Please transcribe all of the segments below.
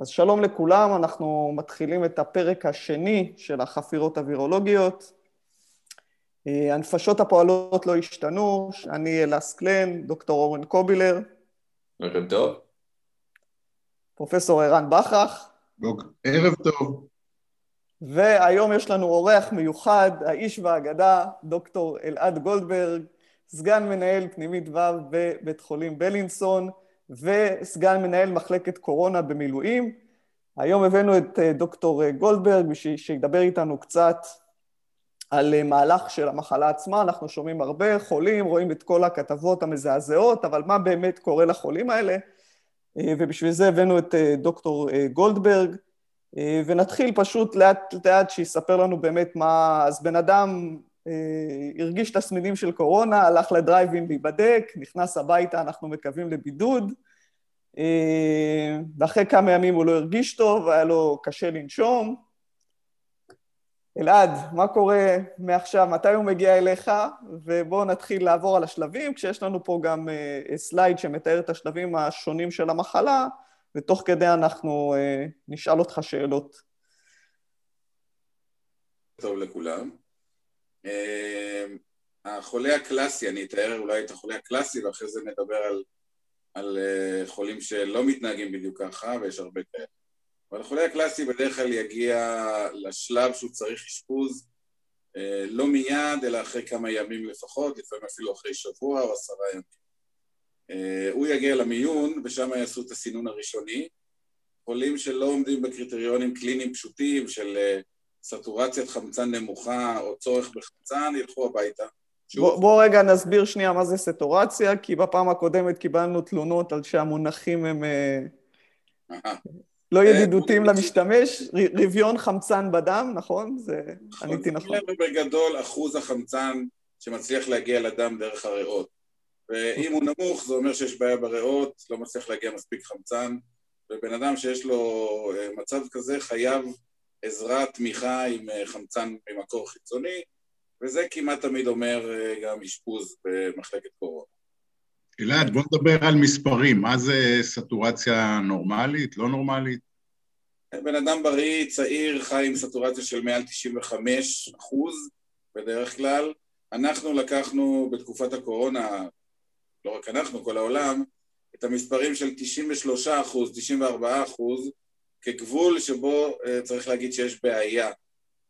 אז שלום לכולם, אנחנו מתחילים את הפרק השני של החפירות הווירולוגיות. אה, הנפשות הפועלות לא השתנו, אני אלאס קלן, דוקטור אורן קובילר. ערב טוב. פרופסור ערן בכרך. ערב טוב. והיום יש לנו אורח מיוחד, האיש והאגדה, דוקטור אלעד גולדברג, סגן מנהל פנימית ו' בבית חולים בלינסון, וסגן מנהל מחלקת קורונה במילואים. היום הבאנו את אה, דוקטור גולדברג בשביל שידבר איתנו קצת על אה, מהלך של המחלה עצמה. אנחנו שומעים הרבה חולים, רואים את כל הכתבות המזעזעות, אבל מה באמת קורה לחולים האלה? אה, ובשביל זה הבאנו את דוקטור גולדברג, ונתחיל פשוט לאט לאט שיספר לנו באמת מה... אז בן אדם הרגיש תסמינים של קורונה, הלך לדרייבין להיבדק, נכנס הביתה, אנחנו מקווים לבידוד, ואחרי כמה ימים הוא לא הרגיש טוב, היה לו קשה לנשום. אלעד, מה קורה מעכשיו? מתי הוא מגיע אליך? ובואו נתחיל לעבור על השלבים, כשיש לנו פה גם slide שמתאר את השלבים השונים של המחלה, ותוך כדי אנחנו נשאל אותך שאלות. טוב לכולם. אמ, החולה הקלאסי, אני אתאר אולי את החולה הקלאסי ואחרי זה נדבר על, על אה, חולים שלא מתנהגים בדיוק ככה ויש הרבה כאלה. אבל החולה הקלאסי בדרך כלל יגיע לשלב שהוא צריך אשפוז אה, לא מיד, אלא אחרי כמה ימים לפחות, לפעמים אפילו אחרי שבוע או עשרה ימים. אה, הוא יגיע למיון ושם יעשו את הסינון הראשוני. חולים שלא עומדים בקריטריונים קליניים פשוטים של סטורציית חמצן נמוכה או צורך בחמצן, ילכו הביתה. בוא, בוא רגע נסביר שנייה מה זה סטורציה, כי בפעם הקודמת קיבלנו תלונות על שהמונחים הם אה, לא אה, ידידותיים למשתמש, רביון חמצן בדם, נכון? זה עניתי נכון. זה בגדול אחוז החמצן שמצליח להגיע לדם דרך הריאות. ואם הוא נמוך זה אומר שיש בעיה בריאות, לא מצליח להגיע מספיק חמצן, ובן אדם שיש לו אה, מצב כזה חייב עזרה, תמיכה עם אה, חמצן ממקור חיצוני, וזה כמעט תמיד אומר אה, גם אשפוז במחלקת קורונה. אלעד, בוא נדבר על מספרים. מה זה סטורציה נורמלית, לא נורמלית? בן אדם בריא, צעיר, חי עם סטורציה של מעל 95 אחוז בדרך כלל. אנחנו לקחנו בתקופת הקורונה, לא רק אנחנו, כל העולם, את המספרים של 93 אחוז, 94 אחוז, כגבול שבו אה, צריך להגיד שיש בעיה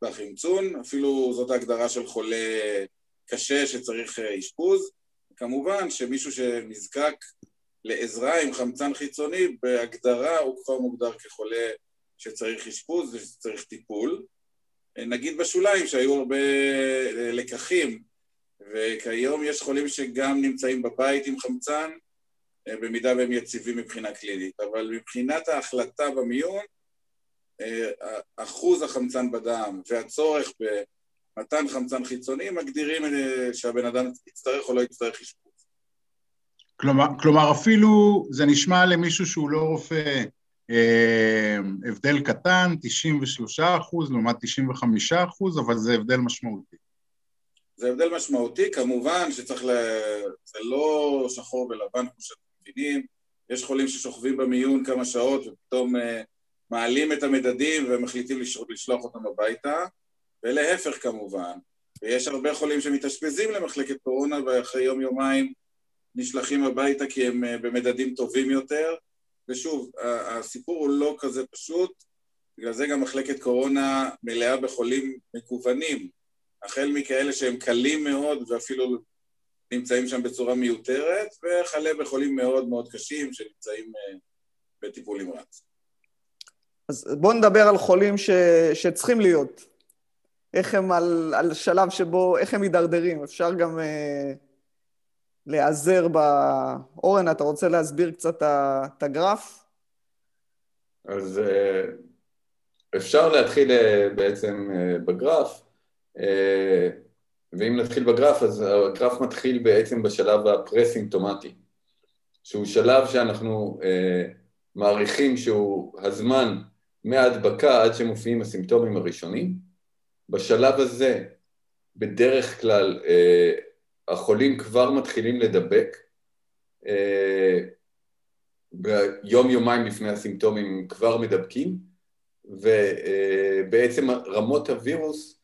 בחמצון, אפילו זאת ההגדרה של חולה קשה שצריך אה, אשפוז. כמובן שמישהו שנזקק לעזרה עם חמצן חיצוני, בהגדרה הוא כבר מוגדר כחולה שצריך אשפוז ושצריך טיפול. אה, נגיד בשוליים שהיו הרבה לקחים, וכיום יש חולים שגם נמצאים בבית עם חמצן, במידה והם יציבים מבחינה קלינית, אבל מבחינת ההחלטה במיון, אה, אחוז החמצן בדם והצורך במתן חמצן חיצוני מגדירים אה, שהבן אדם יצטרך או לא יצטרך אשפוז. כלומר, כלומר אפילו זה נשמע למישהו שהוא לא רופא אה, הבדל קטן, 93 אחוז לעומת 95 אחוז, אבל זה הבדל משמעותי. זה הבדל משמעותי, כמובן שצריך ל... זה לא שחור ולבן כמו מבינים, יש חולים ששוכבים במיון כמה שעות ופתאום uh, מעלים את המדדים ומחליטים לשלוח אותם הביתה, ולהפך כמובן. ויש הרבה חולים שמתאשפזים למחלקת קורונה ואחרי יום-יומיים נשלחים הביתה כי הם uh, במדדים טובים יותר, ושוב, הסיפור הוא לא כזה פשוט, בגלל זה גם מחלקת קורונה מלאה בחולים מגוונים, החל מכאלה שהם קלים מאוד ואפילו נמצאים שם בצורה מיותרת, וכלה בחולים מאוד מאוד קשים שנמצאים אה, בטיפול נמרץ. אז בואו נדבר על חולים ש... שצריכים להיות. איך הם על, על שלב שבו, איך הם מידרדרים. אפשר גם אה, להיעזר ב... אורן, אתה רוצה להסביר קצת את הגרף? אז אה, אפשר להתחיל אה, בעצם בגרף. ואם נתחיל בגרף, אז הגרף מתחיל בעצם בשלב הפרה-סימפטומטי, שהוא שלב שאנחנו אה, מעריכים שהוא הזמן מההדבקה עד שמופיעים הסימפטומים הראשונים. בשלב הזה, בדרך כלל, אה, החולים כבר מתחילים לדבק, אה, ביום-יומיים לפני הסימפטומים הם כבר מדבקים, ובעצם רמות הווירוס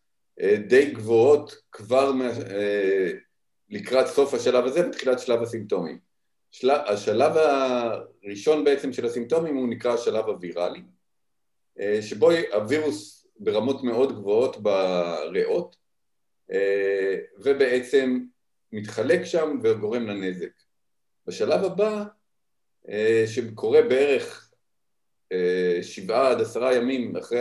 די גבוהות כבר לקראת סוף השלב הזה ותחילת שלב הסימפטומים. של... השלב הראשון בעצם של הסימפטומים הוא נקרא השלב הוויראלי, שבו הווירוס ברמות מאוד גבוהות בריאות, ובעצם מתחלק שם וגורם לנזק. בשלב הבא, שקורה בערך שבעה עד עשרה ימים אחרי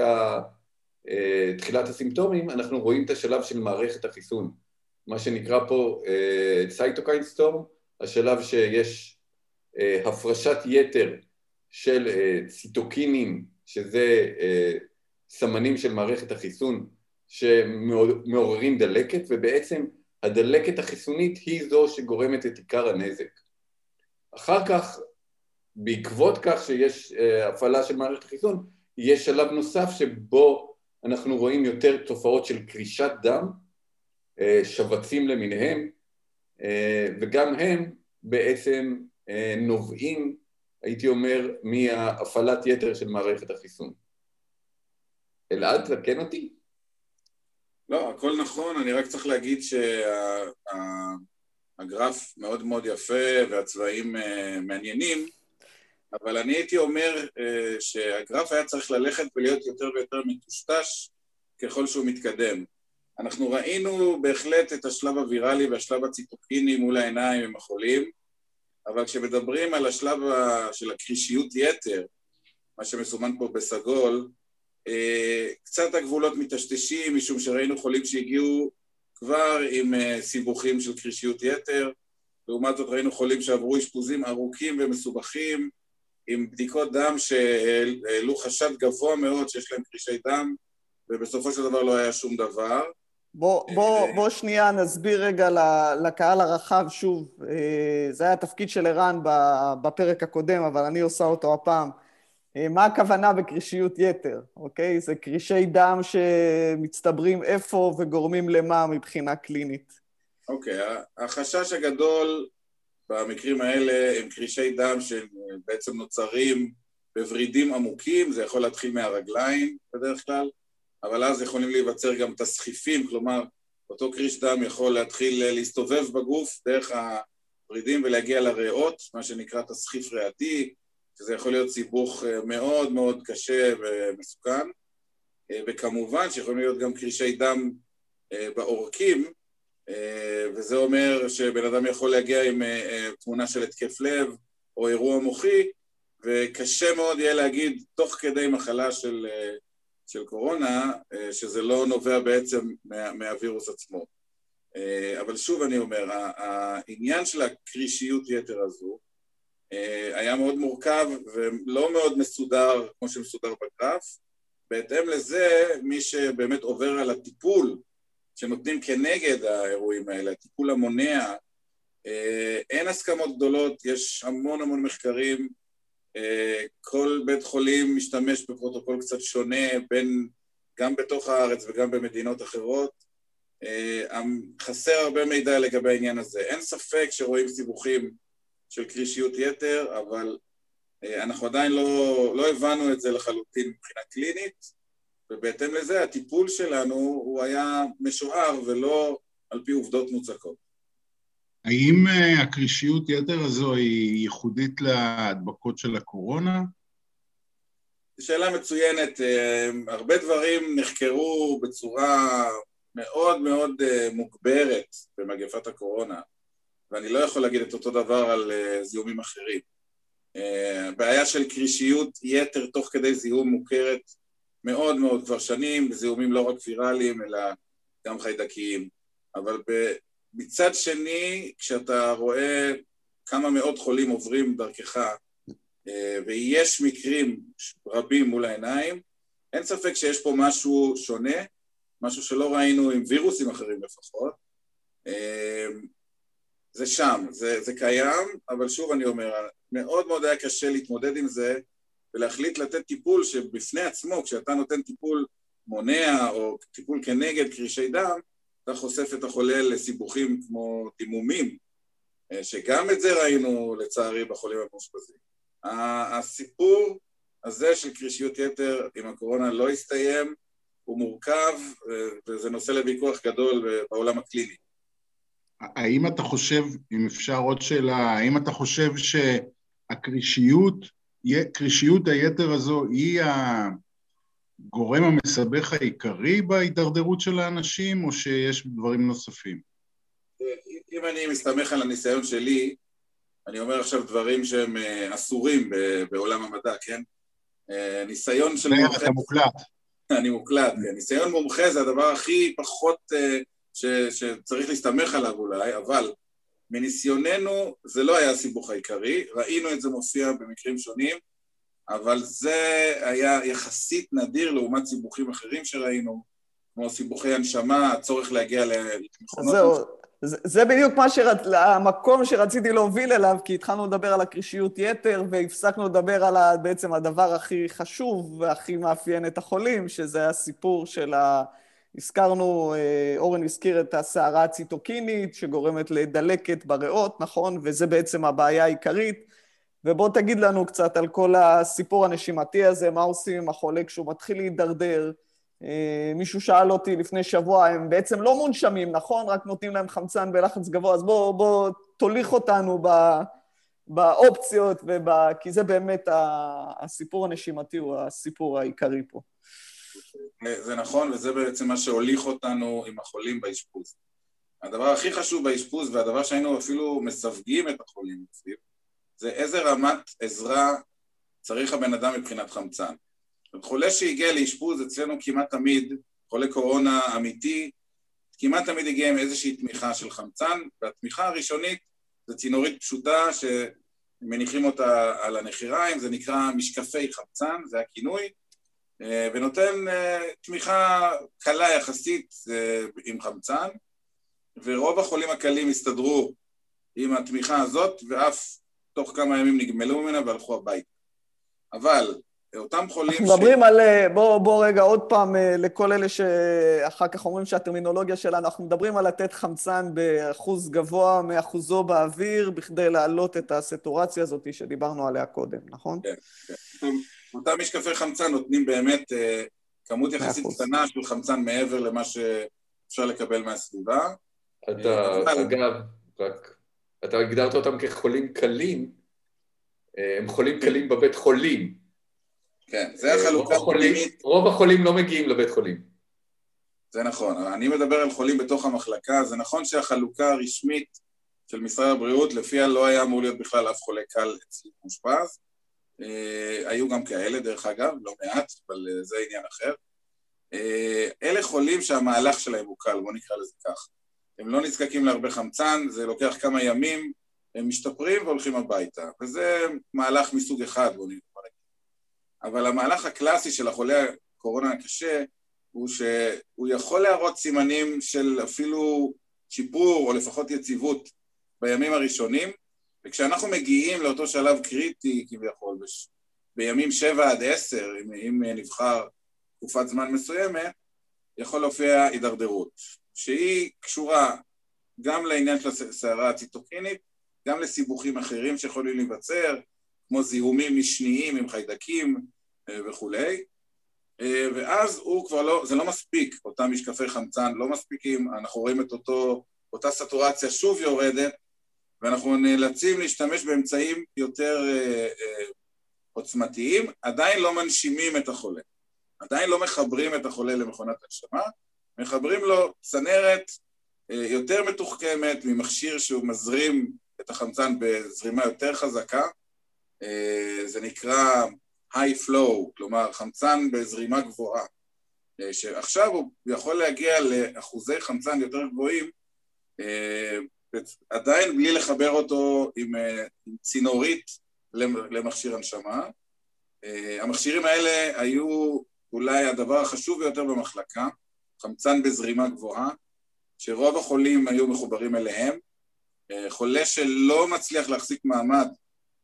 תחילת הסימפטומים, אנחנו רואים את השלב של מערכת החיסון. מה שנקרא פה צייטוקיין סטורם, השלב שיש הפרשת יתר של ציטוקינים, שזה סמנים של מערכת החיסון שמעוררים דלקת, ובעצם הדלקת החיסונית היא זו שגורמת את עיקר הנזק. אחר כך, בעקבות כך שיש הפעלה של מערכת החיסון, יש שלב נוסף שבו אנחנו רואים יותר תופעות של קרישת דם, שבצים למיניהם, וגם הם בעצם נובעים, הייתי אומר, מהפעלת יתר של מערכת החיסון. אלעד, תקן אותי. לא, הכל נכון, אני רק צריך להגיד שהגרף מאוד מאוד יפה והצבעים מעניינים, אבל אני הייתי אומר שהגרף היה צריך ללכת ולהיות יותר ויותר מטושטש ככל שהוא מתקדם. אנחנו ראינו בהחלט את השלב הוויראלי והשלב הציטוקיני מול העיניים עם החולים, אבל כשמדברים על השלב של הקרישיות יתר, מה שמסומן פה בסגול, קצת הגבולות מטשטשים, משום שראינו חולים שהגיעו כבר עם סיבוכים של קרישיות יתר, לעומת זאת ראינו חולים שעברו אשפוזים ארוכים ומסובכים, עם בדיקות דם שהעלו חשד גבוה מאוד שיש להם קרישי דם, ובסופו של דבר לא היה שום דבר. בוא, בוא, בוא שנייה נסביר רגע לקהל הרחב שוב. זה היה התפקיד של ערן בפרק הקודם, אבל אני עושה אותו הפעם. מה הכוונה בקרישיות יתר, אוקיי? זה קרישי דם שמצטברים איפה וגורמים למה מבחינה קלינית. אוקיי, החשש הגדול במקרים האלה הם קרישי דם שבעצם נוצרים בוורידים עמוקים, זה יכול להתחיל מהרגליים בדרך כלל, אבל אז יכולים להיווצר גם תסחיפים, כלומר, אותו קריש דם יכול להתחיל להסתובב בגוף דרך הוורידים ולהגיע לריאות, מה שנקרא תסחיף ריאתי, שזה יכול להיות סיבוך מאוד מאוד קשה ומסוכן, וכמובן שיכולים להיות גם קרישי דם בעורקים, וזה אומר שבן אדם יכול להגיע עם תמונה של התקף לב או אירוע מוחי, וקשה מאוד יהיה להגיד תוך כדי מחלה של, של קורונה, שזה לא נובע בעצם מה, מהווירוס עצמו. אבל שוב אני אומר, העניין של הקרישיות יתר הזו היה מאוד מורכב ולא מאוד מסודר כמו שמסודר בגרף. בהתאם לזה, מי שבאמת עובר על הטיפול שנותנים כנגד האירועים האלה, הטיפול המונע, אין הסכמות גדולות, יש המון המון מחקרים, כל בית חולים משתמש בפרוטוקול קצת שונה, בין, גם בתוך הארץ וגם במדינות אחרות. חסר הרבה מידע לגבי העניין הזה. אין ספק שרואים סיבוכים של קרישיות יתר, אבל אנחנו עדיין לא, לא הבנו את זה לחלוטין מבחינה קלינית, ובהתאם לזה הטיפול שלנו הוא היה משוער ולא על פי עובדות מוצקות. האם הקרישיות יתר הזו היא ייחודית להדבקות של הקורונה? שאלה מצוינת. הרבה דברים נחקרו בצורה מאוד מאוד מוגברת במגפת הקורונה, ואני לא יכול להגיד את אותו דבר על זיהומים אחרים. בעיה של קרישיות יתר תוך כדי זיהום מוכרת מאוד מאוד כבר שנים, זיהומים לא רק ויראליים אלא גם חיידקיים. אבל מצד שני, כשאתה רואה כמה מאות חולים עוברים דרכך, ויש מקרים רבים מול העיניים, אין ספק שיש פה משהו שונה, משהו שלא ראינו עם וירוסים אחרים לפחות. זה שם, זה, זה קיים, אבל שוב אני אומר, מאוד מאוד היה קשה להתמודד עם זה ולהחליט לתת טיפול שבפני עצמו, כשאתה נותן טיפול מונע או טיפול כנגד קרישי דם, אתה חושף את החולה לסיבוכים כמו דימומים, שגם את זה ראינו לצערי בחולים המאושפזים. הסיפור הזה של קרישיות יתר עם הקורונה לא הסתיים, הוא מורכב וזה נושא לוויכוח גדול בעולם הקליני. האם אתה חושב, אם אפשר עוד שאלה, האם אתה חושב שהקרישיות, קרישיות היתר הזו היא הגורם המסבך העיקרי בהידרדרות של האנשים, או שיש דברים נוספים? אם אני מסתמך על הניסיון שלי, אני אומר עכשיו דברים שהם אה, אסורים בעולם המדע, כן? אה, ניסיון של מומחה... אתה מוקלט. אני מוקלט, כן. ניסיון מומחה זה הדבר הכי פחות אה, ש, שצריך להסתמך עליו אולי, אבל מניסיוננו זה לא היה הסיבוך העיקרי, ראינו את זה מופיע במקרים שונים, אבל זה היה יחסית נדיר לעומת סיבוכים אחרים שראינו, כמו סיבוכי הנשמה, הצורך להגיע למכונות... זהו, זה, זה בדיוק מה שרצ... המקום שרציתי להוביל אליו, כי התחלנו לדבר על הקרישיות יתר, והפסקנו לדבר על ה, בעצם הדבר הכי חשוב והכי מאפיין את החולים, שזה הסיפור של ה... הזכרנו, אה, אורן הזכיר את הסערה הציטוקינית, שגורמת לדלקת בריאות, נכון? וזה בעצם הבעיה העיקרית. ובוא תגיד לנו קצת על כל הסיפור הנשימתי הזה, מה עושים עם החולה כשהוא מתחיל להידרדר. אה, מישהו שאל אותי לפני שבוע, הם בעצם לא מונשמים, נכון? רק נותנים להם חמצן בלחץ גבוה, אז בוא, בוא תוליך אותנו ב, באופציות, ובא, כי זה באמת הסיפור הנשימתי, הוא הסיפור העיקרי פה. זה נכון, וזה בעצם מה שהוליך אותנו עם החולים באשפוז. הדבר הכי חשוב באשפוז, והדבר שהיינו אפילו מסווגים את החולים סביב, זה איזה רמת עזרה צריך הבן אדם מבחינת חמצן. חולה שהגיע לאשפוז אצלנו כמעט תמיד, חולה קורונה אמיתי, כמעט תמיד הגיע עם איזושהי תמיכה של חמצן, והתמיכה הראשונית זה צינורית פשוטה שמניחים אותה על הנחיריים, זה נקרא משקפי חמצן, זה הכינוי, ונותן אה, תמיכה קלה יחסית אה, עם חמצן, ורוב החולים הקלים הסתדרו עם התמיכה הזאת, ואף תוך כמה ימים נגמלו ממנה והלכו הביתה. אבל אותם חולים אנחנו מדברים על, בוא, בוא רגע עוד פעם, לכל אלה שאחר כך אומרים שהטרמינולוגיה שלנו, אנחנו מדברים על לתת חמצן באחוז גבוה מאחוזו באוויר, בכדי להעלות את הסטורציה הזאת שדיברנו עליה קודם, נכון? כן, כן. אותם משקפי חמצן נותנים באמת אה, כמות יחסית קטנה של חמצן מעבר למה שאפשר לקבל מהסביבה. אתה, אה, אגב, רק, אתה הגדרת אותם כחולים קלים, אה, הם חולים קלים בבית חולים. כן, זה החלוקה הפנימית. רוב החולים לא מגיעים לבית חולים. זה נכון, אני מדבר על חולים בתוך המחלקה, זה נכון שהחלוקה הרשמית של משרד הבריאות, לפיה לא היה אמור להיות בכלל אף חולה קל אצלי מאושפז, היו גם כאלה דרך אגב, לא מעט, אבל אה, זה עניין אחר. אה, אלה חולים שהמהלך שלהם הוא קל, בואו נקרא לזה כך. הם לא נזקקים להרבה חמצן, זה לוקח כמה ימים, הם משתפרים והולכים הביתה, וזה מהלך מסוג אחד, בואו נגיד. אבל המהלך הקלאסי של החולה הקורונה הקשה הוא שהוא יכול להראות סימנים של אפילו שיפור או לפחות יציבות בימים הראשונים, וכשאנחנו מגיעים לאותו שלב קריטי כביכול, בש... בימים שבע עד עשר, אם, אם נבחר תקופת זמן מסוימת, יכול להופיע הידרדרות, שהיא קשורה גם לעניין של הסערה הציטוקינית, גם לסיבוכים אחרים שיכולים להיווצר, כמו זיהומים משניים עם חיידקים אה, וכולי, אה, ואז הוא כבר לא, זה לא מספיק, אותם משקפי חמצן לא מספיקים, אנחנו רואים את אותו, אותה סטורציה שוב יורדת, ואנחנו נאלצים להשתמש באמצעים יותר אה, אה, עוצמתיים, עדיין לא מנשימים את החולה, עדיין לא מחברים את החולה למכונת הנשמה, מחברים לו צנרת אה, יותר מתוחכמת ממכשיר שהוא מזרים את החמצן בזרימה יותר חזקה, אה, זה נקרא high flow, כלומר חמצן בזרימה גבוהה, אה, שעכשיו הוא יכול להגיע לאחוזי חמצן יותר גבוהים אה, עדיין בלי לחבר אותו עם, אה, צינורית למכשיר הנשמה. אה, המכשירים האלה היו אולי הדבר החשוב ביותר במחלקה, חמצן בזרימה גבוהה, שרוב החולים היו מחוברים אליהם. אה, חולה שלא מצליח להחזיק מעמד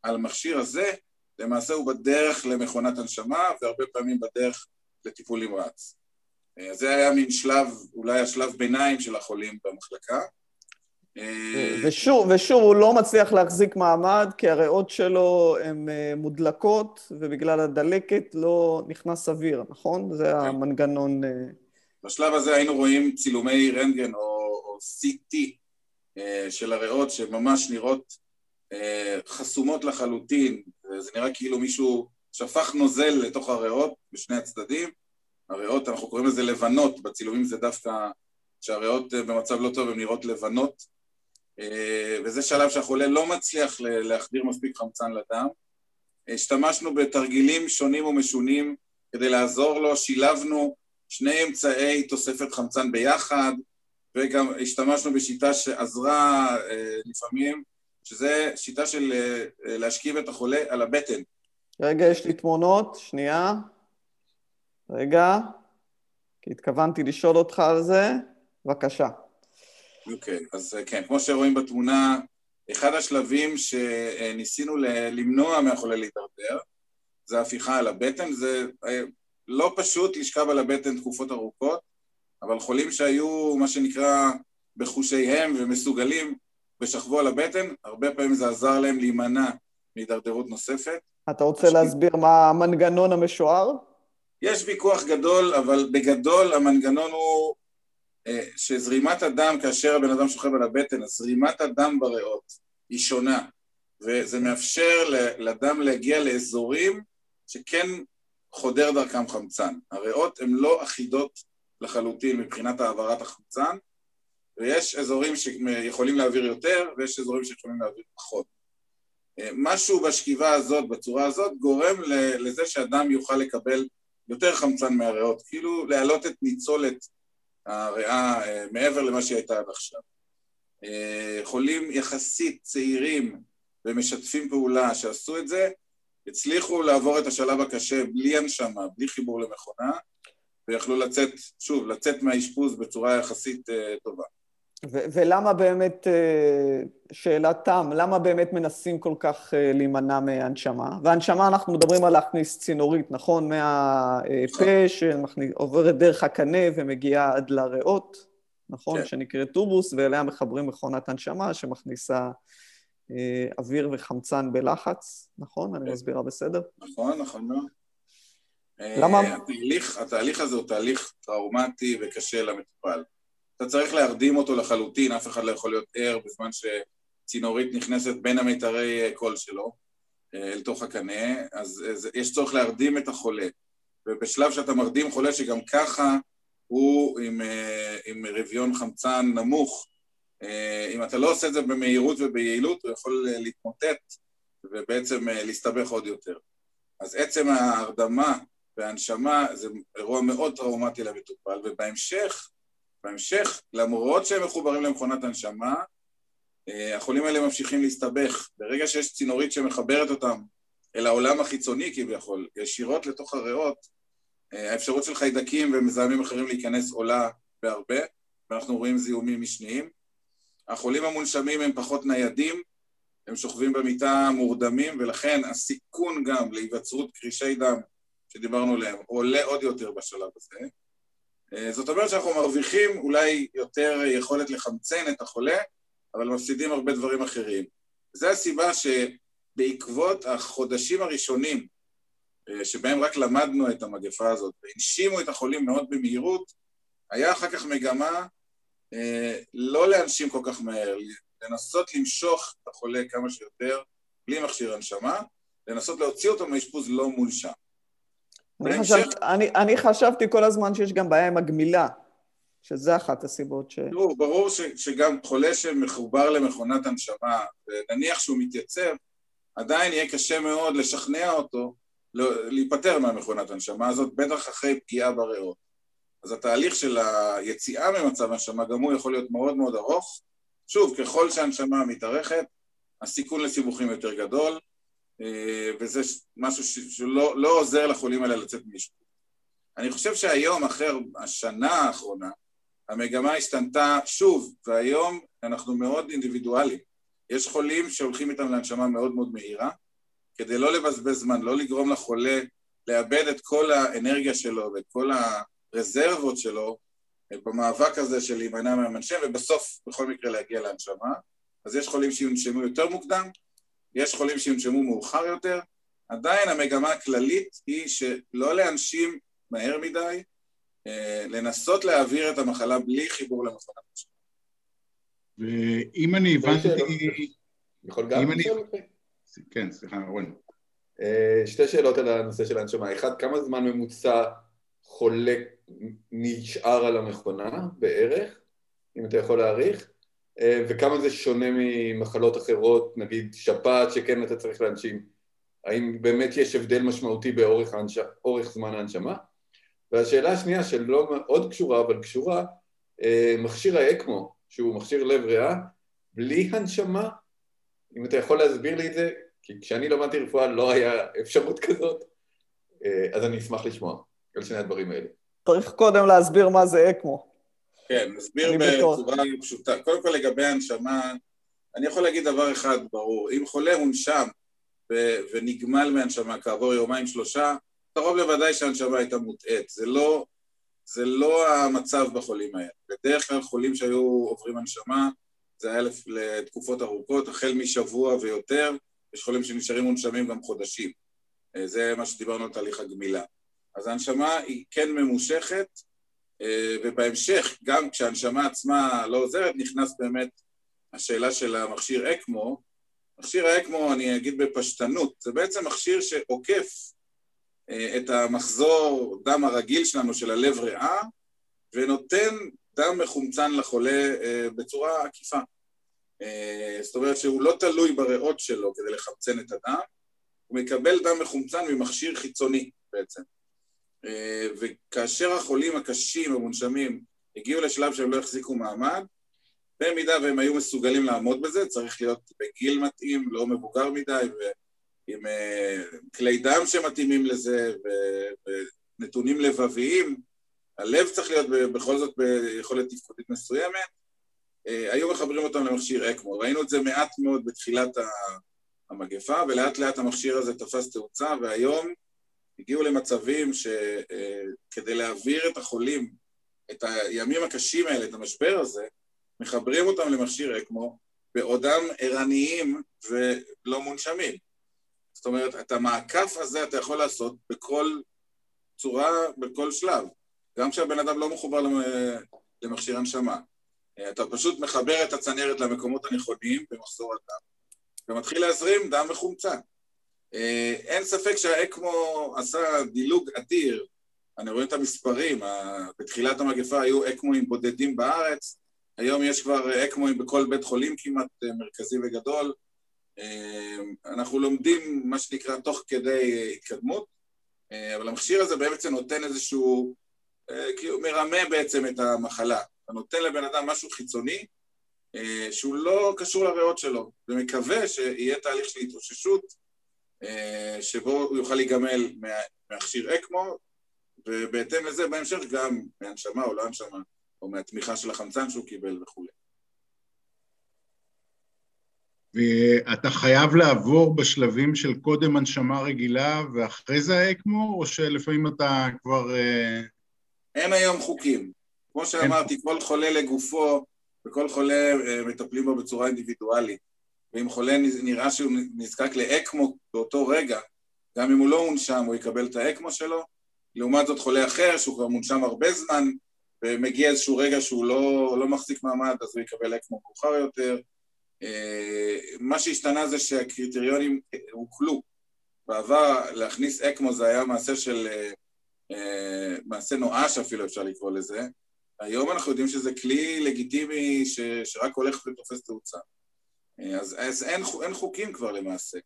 על המכשיר הזה, למעשה הוא בדרך למכונת הנשמה והרבה פעמים בדרך לטיפול נמרץ. זה היה מין שלב, אולי השלב ביניים של החולים במחלקה. אה, ושוב, ושוב, הוא לא מצליח להחזיק מעמד כי הריאות שלו הן אה, מודלקות ובגלל הדלקת לא נכנס אוויר, נכון? זה כן. המנגנון... אה, בשלב הזה היינו רואים צילומי רנטגן או, או CT של הריאות שממש נראות חסומות לחלוטין, זה נראה כאילו מישהו שפך נוזל לתוך הריאות בשני הצדדים, הריאות, אנחנו קוראים לזה לבנות, בצילומים זה דווקא שהריאות במצב לא טוב הן נראות לבנות, וזה שלב שהחולה לא מצליח להחדיר מספיק חמצן לדם. השתמשנו בתרגילים שונים ומשונים כדי לעזור לו, שילבנו שני אמצעי תוספת חמצן ביחד, וגם השתמשנו בשיטה שעזרה אה, לפעמים, שזה שיטה של אה, אה, להשכיב את החולה על הבטן. רגע, יש לי תמונות, שנייה. רגע, כי התכוונתי לשאול אותך על זה. בבקשה. אוקיי, אז אה, כן, כמו שרואים בתמונה, אחד השלבים שניסינו למנוע מהחולה להידרדר, זה הפיכה על הבטן, זה אה, לא פשוט לשכב על הבטן תקופות ארוכות, אבל חולים שהיו מה שנקרא בחושיהם ומסוגלים ושכבו על הבטן, הרבה פעמים זה עזר להם להימנע מהידרדרות נוספת. אתה רוצה להסביר מה המנגנון המשוער? יש ויכוח גדול, אבל בגדול המנגנון הוא שזרימת הדם, כאשר הבן אדם שוכב על הבטן, זרימת הדם בריאות היא שונה, וזה מאפשר לדם להגיע לאזורים שכן חודר דרכם חמצן. הריאות הן לא אחידות לחלוטין מבחינת העברת החמצן, ויש אזורים שיכולים להעביר יותר, ויש אזורים שיכולים להעביר פחות. אה, משהו בשכיבה הזאת, בצורה הזאת, גורם לזה שאדם יוכל לקבל יותר חמצן מהריאות, כאילו להעלות את ניצולת הריאה אה, מעבר למה שהיא הייתה עד עכשיו. אה, חולים יחסית צעירים ומשתפים פעולה שעשו את זה, הצליחו לעבור את השלב הקשה בלי הנשמה, בלי חיבור למכונה, ויכלו לצאת, שוב, לצאת מהאשפוז בצורה יחסית אה, טובה. ו- ולמה באמת, אה, שאלת תם, למה באמת מנסים כל כך אה, להימנע מהנשמה? והנשמה, אנחנו מדברים על להכניס צינורית, נכון? מהפה שעוברת דרך הקנה ומגיעה עד לריאות, נכון? כן. שנקראת טובוס, ואליה מחברים מכונת הנשמה שמכניסה אה, אוויר וחמצן בלחץ, נכון? אני כן. מסבירה בסדר? נכון, נכון מאוד. למה? התהליך, התהליך הזה הוא תהליך טראומטי וקשה למטופל. אתה צריך להרדים אותו לחלוטין, אף אחד לא יכול להיות ער בזמן שצינורית נכנסת בין המיתרי אה, קול שלו אה, אל תוך הקנה, אז זה- יש צורך להרדים את החולה. ובשלב שאתה מרדים חולה שגם ככה הוא עם, אה, עם רביון חמצן נמוך, אם אתה לא עושה את זה במהירות וביעילות, הוא יכול להתמוטט ובעצם להסתבך עוד יותר. אז עצם ההרדמה וההנשמה זה אירוע מאוד טראומטי למטופל, ובהמשך, בהמשך, למרות שהם מחוברים למכונת הנשמה, אה, החולים האלה ממשיכים להסתבך. ברגע שיש צינורית שמחברת אותם אל העולם החיצוני כביכול, ישירות לתוך הריאות, אה, האפשרות של חיידקים ומזהמים אחרים להיכנס עולה בהרבה, ואנחנו רואים זיהומים משניים. החולים המונשמים הם פחות ניידים, הם שוכבים במיטה מורדמים, ולכן הסיכון גם להיווצרות קרישי דם שדיברנו עליהם עולה עוד יותר בשלב הזה. אה, זאת אומרת שאנחנו מרוויחים אולי יותר יכולת לחמצן את החולה, אבל מפסידים הרבה דברים אחרים. זו הסיבה שבעקבות החודשים הראשונים, אה, שבהם רק למדנו את המגפה הזאת, והנשימו את החולים מאוד במהירות, היה אחר כך מגמה אה, לא להנשים כל כך מהר, לנסות למשוך את החולה כמה שיותר, בלי מכשיר הנשמה, לנסות להוציא אותו מהאשפוז לא מונשם. אני, בהמשך- חשבת, אני, אני חשבתי כל הזמן שיש גם בעיה עם הגמילה, שזה אחת הסיבות ש... תראו, ברור ש, שגם חולה שמחובר למכונת הנשמה, ונניח שהוא מתייצב, עדיין יהיה קשה מאוד לשכנע אותו לא- להיפטר מהמכונת הנשמה הזאת, בטח אחרי פגיעה בריאות. אז התהליך של היציאה ממצב הנשמה גם הוא יכול להיות מאוד מאוד ארוך. שוב, ככל שהנשמה מתארכת, הסיכון לסיבוכים יותר גדול, וזה ש- משהו שלא לא עוזר לחולים האלה לצאת מאשפוז. אני חושב שהיום, אחרי השנה האחרונה, המגמה השתנתה שוב, והיום אנחנו מאוד אינדיבידואליים. יש חולים שהולכים איתם להנשמה מאוד מאוד מהירה, כדי לא לבזבז זמן, לא לגרום לחולה לאבד את כל האנרגיה שלו ואת כל הרזרבות שלו במאבק הזה של להימנע מהמנשם, ובסוף בכל מקרה להגיע להנשמה. אז יש חולים שיונשמו יותר מוקדם, יש חולים שיונשמו מאוחר יותר, עדיין המגמה הכללית היא שלא להנשים מהר מדי, אה, לנסות להעביר את המחלה בלי חיבור למכונת נשמה. ואם אני הבנתי... יכול גם לשאול? כן, סליחה, רון. אה, שתי שאלות על הנושא של ההנשמה. אחד, כמה זמן ממוצע חולה נשאר על המכונה בערך, אם אתה יכול להעריך? אה, וכמה זה שונה ממחלות אחרות, נגיד שפעת שכן אתה צריך להנשים? האם באמת יש הבדל משמעותי באורך ההנש... זמן ההנשמה? והשאלה השנייה שלא מאוד קשורה אבל קשורה, אה, מכשיר האקמו, שהוא מכשיר לב ריאה, בלי הנשמה, אם אתה יכול להסביר לי את זה, כי כשאני למדתי רפואה לא היה אפשרות כזאת, אה, אז אני אשמח לשמוע על שני הדברים האלה. צריך קודם להסביר מה זה אקמו. כן, נסביר בצורה פשוטה. קודם כל לגבי הנשמה, אני יכול להגיד דבר אחד ברור, אם חולה מונשם ונגמל מהנשמה כעבור יומיים שלושה, קרוב לוודאי שהנשמה הייתה מוטעית. זה לא, זה לא המצב בחולים האלה. בדרך כלל חולים שהיו עוברים הנשמה, זה היה לתקופות ארוכות, החל משבוע ויותר, יש חולים שנשארים מונשמים גם חודשים. אה, זה מה שדיברנו על תהליך הגמילה. אז ההנשמה היא כן ממושכת, ובהמשך, גם כשההנשמה עצמה לא עוזרת, נכנס באמת השאלה של המכשיר אקמו. מכשיר האקמו, אני אגיד בפשטנות, זה בעצם מכשיר שעוקף אה, את המחזור דם הרגיל שלנו של הלב ריאה, ונותן דם מחומצן לחולה אה, בצורה עקיפה. זאת אומרת שהוא לא תלוי בריאות שלו כדי לחמצן את הדם, הוא מקבל דם מחומצן ממכשיר חיצוני בעצם. אה, וכאשר החולים הקשים המונשמים הגיעו לשלב שהם לא החזיקו מעמד, במידה והם היו מסוגלים לעמוד בזה, צריך להיות בגיל מתאים, לא מבוגר מדי, ועם אה, כלי דם שמתאימים לזה, ונתונים לבביים, הלב צריך להיות בכל זאת ביכולת תפקודית מסוימת, אה, היו מחברים אותם למכשיר אקמו. ראינו את זה מעט מאוד בתחילת המגפה, ולאט לאט המכשיר הזה תפס תאוצה, והיום הגיעו למצבים שכדי אה, להעביר את החולים, את הימים הקשים האלה, את המשבר הזה, מחברים אותם למכשיר אקמו בעודם ערניים ולא מונשמים. זאת אומרת, את המעקף הזה אתה יכול לעשות בכל צורה, בכל שלב. גם כשהבן אדם לא מחובר למכשיר הנשמה. אה, אתה פשוט מחבר את הצנרת למקומות הנכונים במחזור הדם, ומתחיל להזרים דם מחומצן. אה, אין ספק שהאקמו עשה דילוג אדיר, אני רואה את המספרים, בתחילת המגפה היו אקמואים בודדים בארץ, היום יש כבר אקמואים בכל בית חולים כמעט אה, מרכזי וגדול, אה, אנחנו לומדים מה שנקרא תוך כדי התקדמות, אבל המכשיר הזה בעצם נותן איזשהו, כאילו מרמה בעצם את המחלה, אתה נותן לבן אדם משהו חיצוני שהוא לא קשור לריאות שלו, ומקווה שיהיה תהליך של התאוששות שבו הוא יוכל להיגמל מהכשיר אקמו, ובהתאם לזה בהמשך גם מהנשמה או לא הנשמה, או מהתמיכה של החמצן שהוא קיבל וכולי. ואתה חייב לעבור בשלבים של קודם הנשמה רגילה ואחרי זה האקמו, או שלפעמים אתה כבר... אה, אין היום חוקים. כמו שאמרתי, כל חולה לגופו, וכל חולה אה, מטפלים בו בצורה אינדיבידואלית. ואם חולה נראה שהוא נזקק לאקמו באותו רגע, גם אם הוא לא מונשם, הוא יקבל את האקמו שלו. לעומת זאת חולה אחר, שהוא כבר מונשם הרבה זמן, ומגיע איזשהו רגע שהוא לא, לא מחזיק מעמד, אז הוא יקבל אקמו מאוחר יותר. אה, מה שהשתנה זה שהקריטריונים הוקלו. בעבר להכניס אקמו זה היה מעשה של, אה, מעשה נואש אפילו אפשר לקרוא לזה. היום אנחנו יודעים שזה כלי לגיטימי ש, שרק הולך ותופס תאוצה. אז, אז אין, אין חוקים כבר למעשה.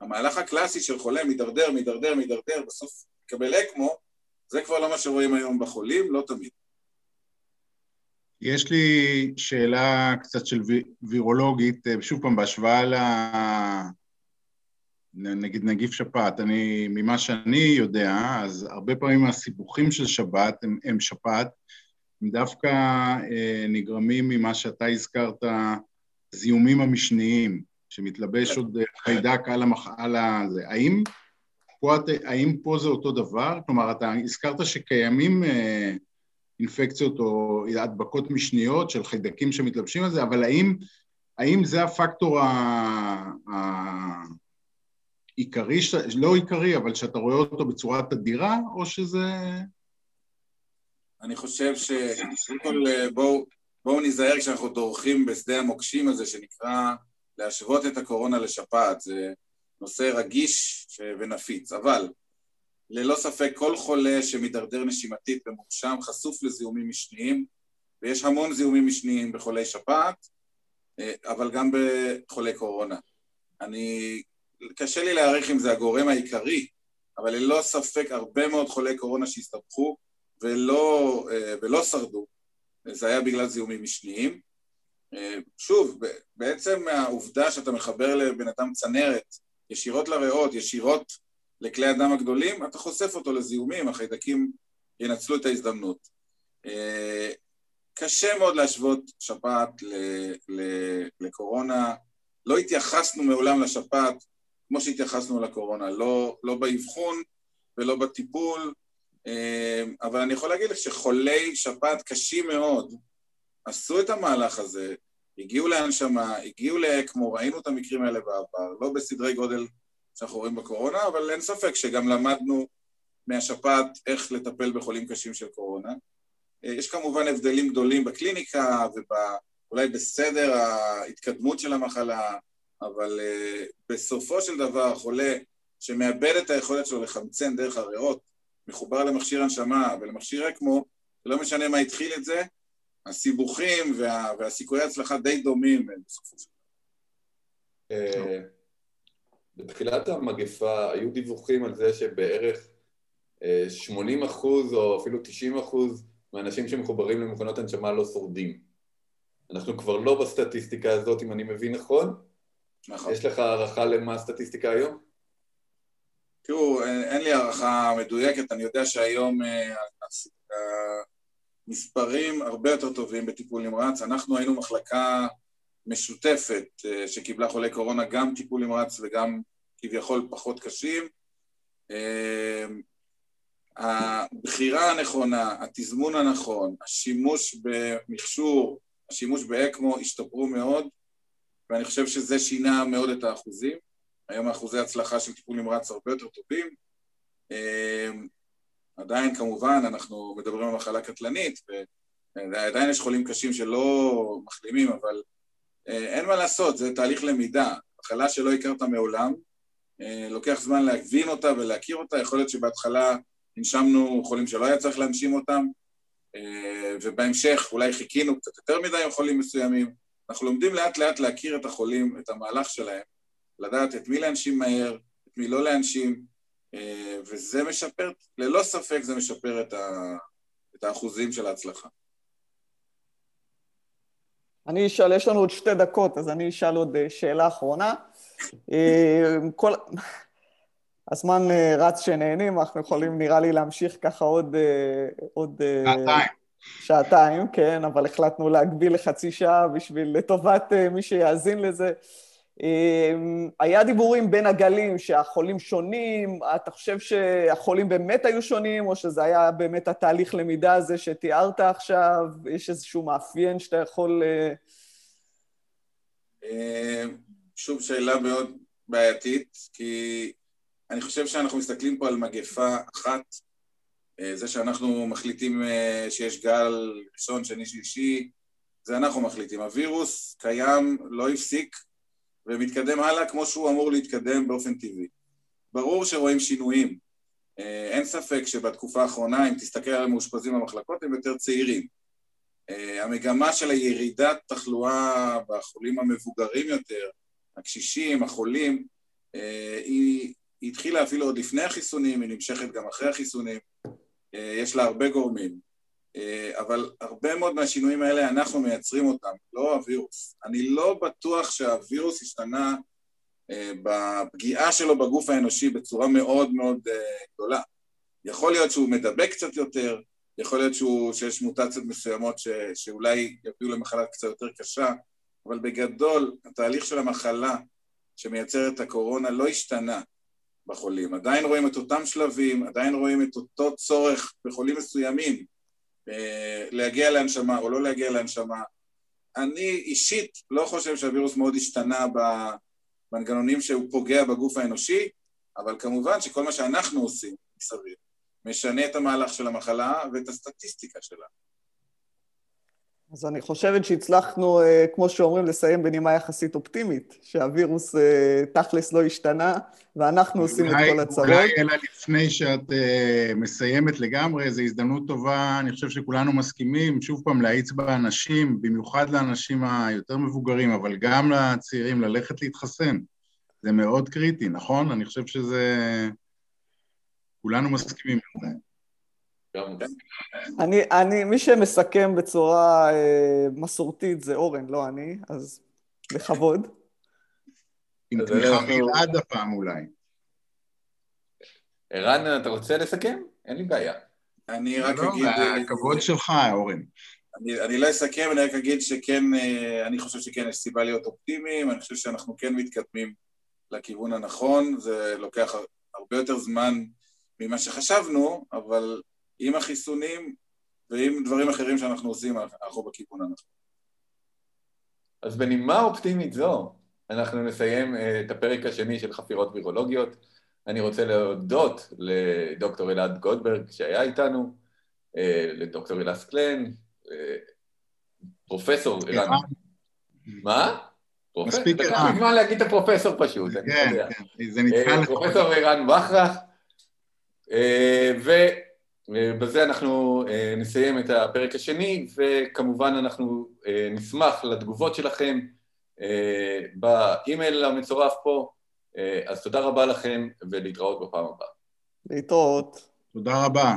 המהלך הקלאסי של חולה מידרדר, מידרדר, מידרדר, בסוף מקבל אקמו, זה כבר לא מה שרואים היום בחולים, לא תמיד. יש לי שאלה קצת של וירולוגית, אה, שוב פעם, בהשוואה ל... נגיד נגיף שפעת, אני, ממה שאני יודע, אז הרבה פעמים הסיבוכים של שפעת הם, הם שפעת, הם דווקא אה, נגרמים ממה שאתה הזכרת, הזיהומים המשניים, שמתלבש עוד חיידק על, המח... על הזה. האם פה, האם פה זה אותו דבר? כלומר, אתה הזכרת שקיימים אה, אינפקציות או הדבקות משניות של חיידקים שמתלבשים על זה, אבל האם, האם זה הפקטור העיקרי, לא עיקרי, אבל שאתה רואה אותו בצורה תדירה, או שזה... אני חושב ש... קודם כל בואו בוא ניזהר כשאנחנו דורכים בשדה המוקשים הזה שנקרא להשוות את הקורונה לשפעת, זה נושא רגיש ונפיץ, אבל ללא ספק כל חולה שמתדרדר נשימתית ומורשם חשוף לזיהומים משניים, ויש המון זיהומים משניים בחולי שפעת, אה, אבל גם בחולי קורונה. אני, קשה לי להעריך אם זה הגורם העיקרי, אבל ללא ספק הרבה מאוד חולי קורונה שהסתבכו ולא, אה, ולא שרדו, זה היה בגלל זיהומים משניים. אה, שוב, בעצם העובדה שאתה מחבר לבן אדם צנרת ישירות לריאות, ישירות לכלי הדם הגדולים, אתה חושף אותו לזיהומים, החיידקים ינצלו את ההזדמנות. אה, קשה מאוד להשוות שפעת לקורונה. לא התייחסנו מעולם לשפעת כמו שהתייחסנו לקורונה, לא, לא באבחון ולא בטיפול, אבל אני יכול להגיד לך שחולי שפעת קשים מאוד עשו את המהלך הזה, הגיעו להנשמה, הגיעו לאקמו, ראינו את המקרים האלה בעבר, לא בסדרי גודל שאנחנו רואים בקורונה, אבל אין ספק שגם למדנו מהשפעת איך לטפל בחולים קשים של קורונה. אה, יש כמובן הבדלים גדולים בקליניקה ואולי בסדר ההתקדמות של המחלה, אבל uh, בסופו של דבר חולה שמאבד את היכולת שלו לחמצן דרך הריאות, מחובר למכשיר הנשמה ולמכשיר אקמו, לא משנה מה התחיל את זה, הסיבוכים וה, והסיכויי ההצלחה די דומים אה, בסופו של דבר. בתחילת המגפה היו דיווחים על זה שבערך 80 אחוז או אפילו 90 אחוז מהאנשים שמחוברים למכונות הנשמה לא שורדים. אנחנו כבר לא בסטטיסטיקה הזאת, אם אני מבין נכון. נכון. יש לך הערכה למה הסטטיסטיקה היום? תראו, אין לי הערכה מדויקת, אני יודע שהיום אה, המספרים הרבה יותר טובים בטיפול נמרץ. אנחנו היינו מחלקה משותפת אה, שקיבלה חולי קורונה, גם טיפול נמרץ וגם כביכול פחות קשים. אה, הבחירה הנכונה, התזמון הנכון, השימוש במכשור, השימוש באקמו השתפרו מאוד, ואני חושב שזה שינה מאוד את האחוזים. היום האחוזי הצלחה של טיפול נמרץ הרבה יותר טובים. אה, עדיין כמובן אנחנו מדברים על מחלה קטלנית, ועדיין יש חולים קשים שלא מחלימים, אבל אה, אין מה לעשות, זה תהליך למידה. מחלה שלא הכרת מעולם, אה, לוקח זמן להבין אותה ולהכיר אותה, יכול להיות שבהתחלה הנשמנו חולים שלא היה צריך להנשים אותם, אה, ובהמשך אולי חיכינו קצת יותר מדי עם חולים מסוימים. אנחנו לומדים לאט לאט להכיר את החולים, את המהלך שלהם, לדעת את מי להנשים מהר, את מי לא להנשים, וזה משפר, ללא ספק זה משפר את, ה, את האחוזים של ההצלחה. אני אשאל, יש לנו עוד שתי דקות, אז אני אשאל עוד אה, שאלה אחרונה. אה, כל... הזמן אה, רץ שנהנים, אנחנו יכולים נראה לי להמשיך ככה עוד... עוד שעתיים. שעתיים, כן, אבל החלטנו להגביל לחצי שעה בשביל, לטובת מי שיאזין לזה. אמ, היה דיבורים בין הגלים שהחולים שונים, אתה חושב שהחולים באמת היו שונים, או שזה היה באמת התהליך למידה הזה שתיארת עכשיו? יש איזשהו מאפיין שאתה יכול... אה, אמ, שוב, שאלה מאוד בעייתית, כי אני חושב שאנחנו מסתכלים פה על מגפה אחת, אה, זה שאנחנו מחליטים אה, שיש גל ראשון, שני, שלישי, זה אנחנו מחליטים. הווירוס קיים, לא הפסיק, ומתקדם הלאה כמו שהוא אמור להתקדם באופן טבעי. ברור שרואים שינויים. אה, אין ספק שבתקופה האחרונה, אם תסתכל על המאושפזים במחלקות, הם יותר צעירים. אה, המגמה של הירידת תחלואה בחולים המבוגרים יותר, הקשישים, החולים, אה, היא, התחילה אפילו עוד לפני החיסונים, היא נמשכת גם אחרי החיסונים, יש לה הרבה גורמים. אה, אבל הרבה מאוד מהשינויים האלה אנחנו מייצרים אותם, לא הווירוס. אני לא בטוח שהווירוס השתנה אה, בפגיעה שלו בגוף האנושי בצורה מאוד מאוד אה, גדולה. יכול להיות שהוא מדבק קצת יותר, יכול להיות שהוא, שיש מוטציות מסוימות ש, שאולי יביאו למחלה קצת יותר קשה, אבל בגדול התהליך של המחלה שמייצר את הקורונה לא השתנה בחולים. עדיין רואים את אותם שלבים, עדיין רואים את אותו צורך בחולים מסוימים להגיע להנשמה או לא להגיע להנשמה. אני אישית לא חושב שהווירוס מאוד השתנה במנגנונים שהוא פוגע בגוף האנושי, אבל כמובן שכל מה שאנחנו עושים מסביב משנה את המהלך של המחלה ואת הסטטיסטיקה שלה. אז אני חושבת שהצלחנו, אה, כמו שאומרים, לסיים בנימה יחסית אופטימית, שהווירוס אה, תכלס לא השתנה, ואנחנו עושים את כל הצרות. אולי אלא לפני שאת uh, מסיימת לגמרי, זו הזדמנות טובה, אני חושב שכולנו מסכימים, שוב פעם, להאיץ באנשים, במיוחד לאנשים היותר מבוגרים, אבל גם לצעירים, ללכת להתחסן. זה מאוד קריטי, נכון? אני חושב שזה... כולנו מסכימים עם זה. אני, אני, מי שמסכם בצורה אה, מסורתית זה אורן, לא אני, אז בכבוד. עם תמיכה מלעד הפעם אולי. ערן, אתה רוצה לסכם? אין לי בעיה. אני רק לא, אגיד... הכבוד שלך, אורן. אני, אני לא אסכם, אני רק אגיד שכן, אה, אני חושב שכן יש סיבה להיות אופטימיים, אני חושב שאנחנו כן מתקדמים לכיוון הנכון, זה לוקח הרבה יותר זמן ממה שחשבנו, אבל עם החיסונים ועם דברים אחרים שאנחנו עושים, אנחנו בכיוון הנכון. אז בנימה אופטימית זו, אנחנו נסיים אה, את הפרק השני של חפירות וירולוגיות. אני רוצה להודות לדוקטור אלעד גולדברג שהיה איתנו, אה, לדוקטור אלעס קלן, אה, פרופסור ערן. מה? מספיק ערן. לקח זמן להגיד את הפרופסור פשוט, אני כן, יודע. כן, זה נתקע לך. פרופסור ערן בכרך, ו... בזה אנחנו אה, נסיים את הפרק השני, וכמובן אנחנו אה, נשמח לתגובות שלכם אה, באימייל המצורף פה. אז תודה רבה לכם, ולהתראות בפעם הבאה. להתראות. תודה רבה.